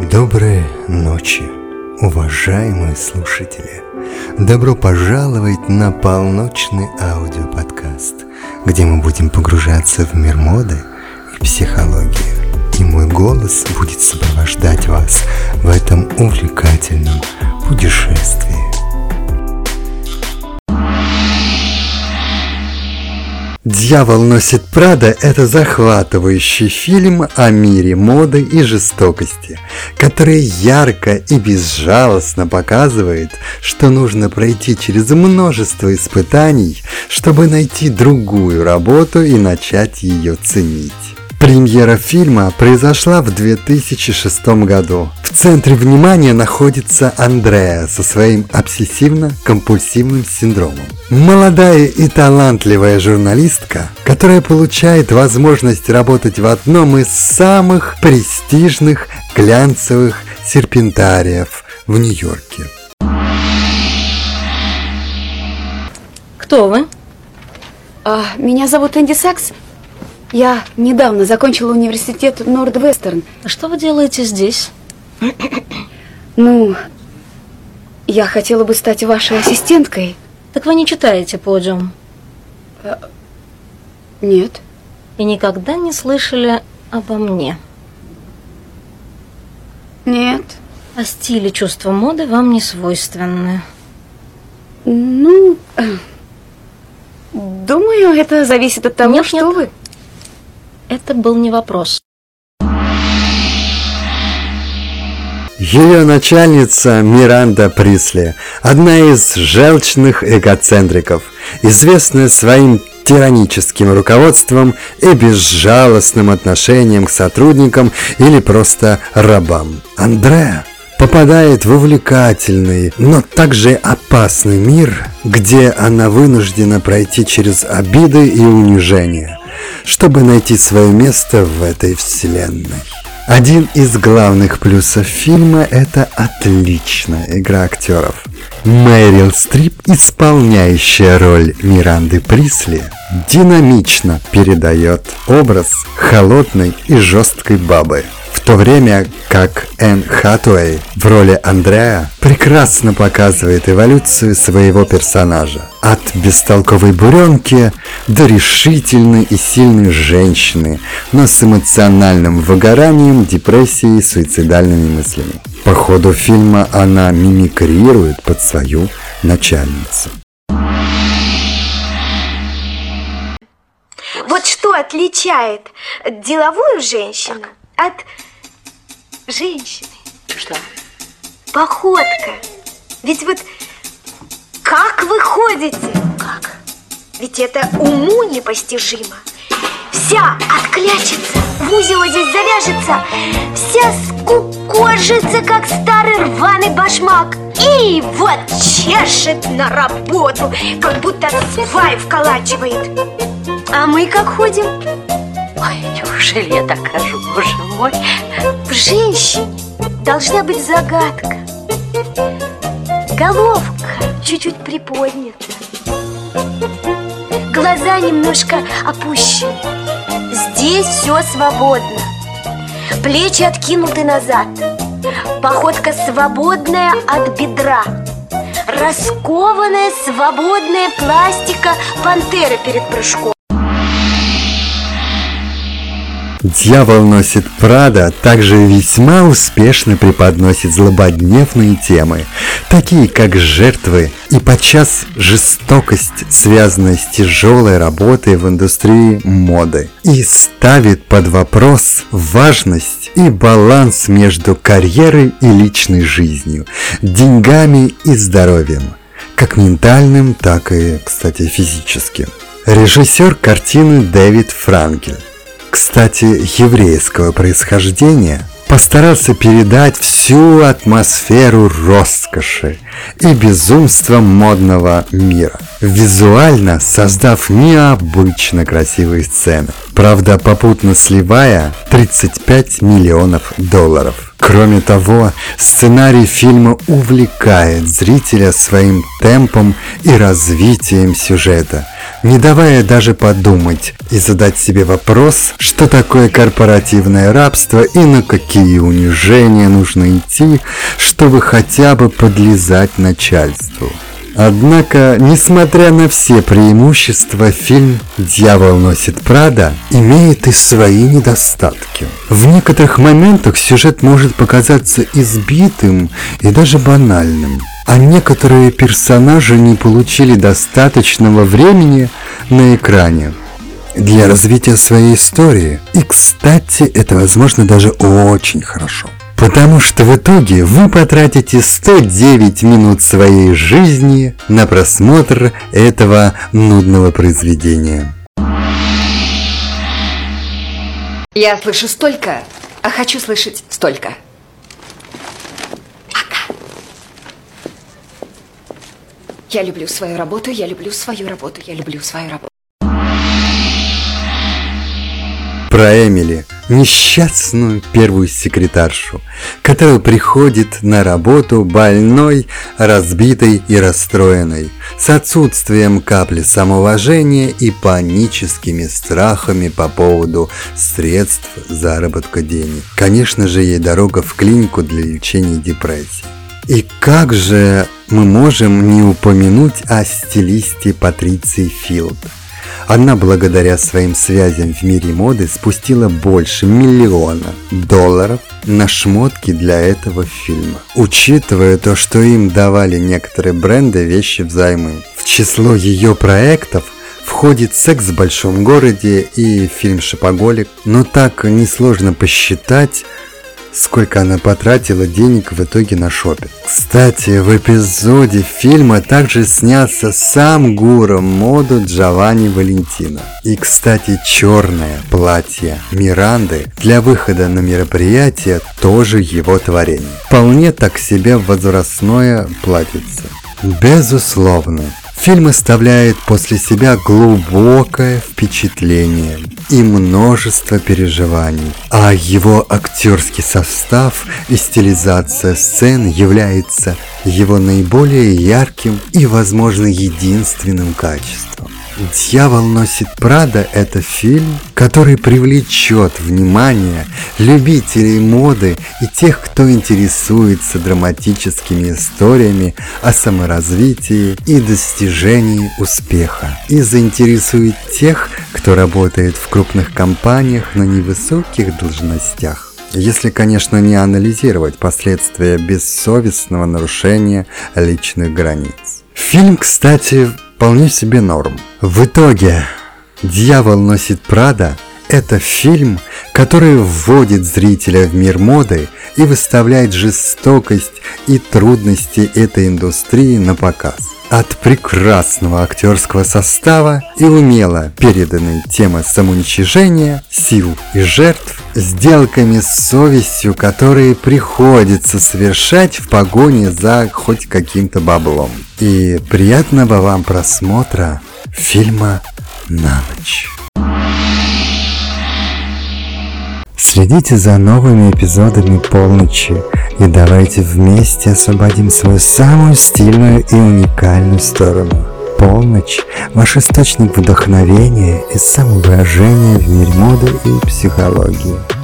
Доброй ночи, уважаемые слушатели! Добро пожаловать на полночный аудиоподкаст, где мы будем погружаться в мир моды и психологии. И мой голос будет сопровождать вас в этом увлекательном путешествии. «Дьявол носит Прада» – это захватывающий фильм о мире моды и жестокости, который ярко и безжалостно показывает, что нужно пройти через множество испытаний, чтобы найти другую работу и начать ее ценить. Премьера фильма произошла в 2006 году. В центре внимания находится Андреа со своим обсессивно-компульсивным синдромом. Молодая и талантливая журналистка, которая получает возможность работать в одном из самых престижных глянцевых серпентариев в Нью-Йорке. Кто вы? А, меня зовут Энди Сакс. Я недавно закончила университет Нордвестерн. А что вы делаете здесь? Ну, я хотела бы стать вашей ассистенткой. Так вы не читаете подиум? Нет. И никогда не слышали обо мне? Нет. А стиле чувства моды вам не свойственны? Ну, э, думаю, это зависит от того, Нет, что нет. вы. Это был не вопрос. Ее начальница Миранда Присли, одна из желчных эгоцентриков, известная своим тираническим руководством и безжалостным отношением к сотрудникам или просто рабам. Андреа попадает в увлекательный, но также опасный мир, где она вынуждена пройти через обиды и унижения, чтобы найти свое место в этой вселенной. Один из главных плюсов фильма – это отличная игра актеров. Мэрил Стрип, исполняющая роль Миранды Присли, динамично передает образ холодной и жесткой бабы. То время как Энн Хатуэй в роли Андреа прекрасно показывает эволюцию своего персонажа. От бестолковой буренки до решительной и сильной женщины, но с эмоциональным выгоранием, депрессией и суицидальными мыслями. По ходу фильма она мимикрирует под свою начальницу. Вот что отличает деловую женщину от женщины? Что? Походка. Ведь вот как вы ходите? Как? Ведь это уму непостижимо. Вся отклячется, в узел здесь завяжется, вся скукожится, как старый рваный башмак. И вот чешет на работу, как будто свай вколачивает. А мы как ходим? Ой, неужели я так хожу, боже мой? В женщине должна быть загадка. Головка чуть-чуть приподнята. Глаза немножко опущены. Здесь все свободно. Плечи откинуты назад. Походка свободная от бедра. Раскованная, свободная пластика пантеры перед прыжком. Дьявол носит Прада также весьма успешно преподносит злободневные темы, такие как жертвы и подчас жестокость, связанная с тяжелой работой в индустрии моды, и ставит под вопрос важность и баланс между карьерой и личной жизнью, деньгами и здоровьем, как ментальным, так и, кстати, физическим. Режиссер картины Дэвид Франкель кстати, еврейского происхождения, постарался передать всю атмосферу роскоши и безумства модного мира, визуально создав необычно красивые сцены, правда попутно сливая 35 миллионов долларов. Кроме того, сценарий фильма увлекает зрителя своим темпом и развитием сюжета, не давая даже подумать и задать себе вопрос, что такое корпоративное рабство и на какие унижения нужно идти, чтобы хотя бы подлизать начальству. Однако, несмотря на все преимущества, фильм «Дьявол носит Прада» имеет и свои недостатки. В некоторых моментах сюжет может показаться избитым и даже банальным, а некоторые персонажи не получили достаточного времени на экране для развития своей истории. И, кстати, это возможно даже очень хорошо. Потому что в итоге вы потратите 109 минут своей жизни на просмотр этого нудного произведения. Я слышу столько, а хочу слышать столько. Пока. Я люблю свою работу, я люблю свою работу, я люблю свою работу. Про Эмили, несчастную первую секретаршу, которая приходит на работу больной, разбитой и расстроенной, с отсутствием капли самоуважения и паническими страхами по поводу средств заработка денег. Конечно же, ей дорога в клинику для лечения депрессии. И как же мы можем не упомянуть о стилисте Патриции Филд – она благодаря своим связям в мире моды спустила больше миллиона долларов на шмотки для этого фильма. Учитывая то, что им давали некоторые бренды вещи взаймы. В число ее проектов входит «Секс в большом городе» и фильм «Шопоголик», но так несложно посчитать, сколько она потратила денег в итоге на шопинг. Кстати, в эпизоде фильма также снялся сам гуру моду Джованни Валентино. И, кстати, черное платье Миранды для выхода на мероприятие тоже его творение. Вполне так себе возрастное платьице. Безусловно, Фильм оставляет после себя глубокое впечатление и множество переживаний, а его актерский состав и стилизация сцен является его наиболее ярким и, возможно, единственным качеством. «Дьявол носит Прада» — это фильм, который привлечет внимание любителей моды и тех, кто интересуется драматическими историями о саморазвитии и достижении успеха, и заинтересует тех, кто работает в крупных компаниях на невысоких должностях. Если, конечно, не анализировать последствия бессовестного нарушения личных границ. Фильм, кстати, вполне себе норм. В итоге «Дьявол носит Прада» – это фильм, который вводит зрителя в мир моды и выставляет жестокость и трудности этой индустрии на показ. От прекрасного актерского состава и умело переданной темы самоуничижения, сил и жертв, сделками с совестью, которые приходится совершать в погоне за хоть каким-то баблом. И приятного вам просмотра фильма «На ночь». Следите за новыми эпизодами полночи и давайте вместе освободим свою самую стильную и уникальную сторону. Полночь – ваш источник вдохновения и самовыражения в мире моды и психологии.